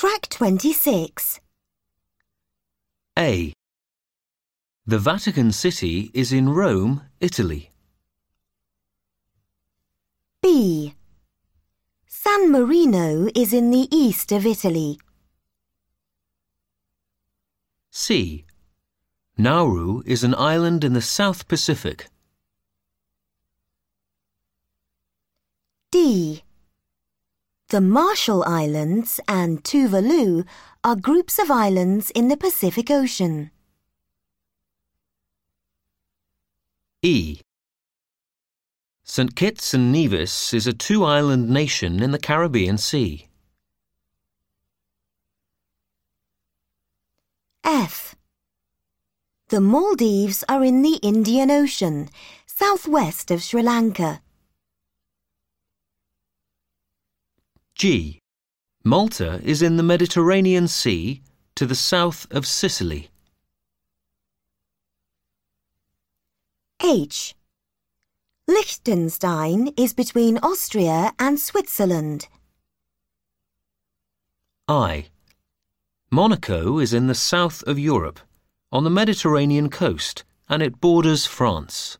Track 26. A. The Vatican City is in Rome, Italy. B. San Marino is in the east of Italy. C. Nauru is an island in the South Pacific. D. The Marshall Islands and Tuvalu are groups of islands in the Pacific Ocean. E. St. Kitts and Nevis is a two island nation in the Caribbean Sea. F. The Maldives are in the Indian Ocean, southwest of Sri Lanka. G. Malta is in the Mediterranean Sea to the south of Sicily. H. Liechtenstein is between Austria and Switzerland. I. Monaco is in the south of Europe, on the Mediterranean coast, and it borders France.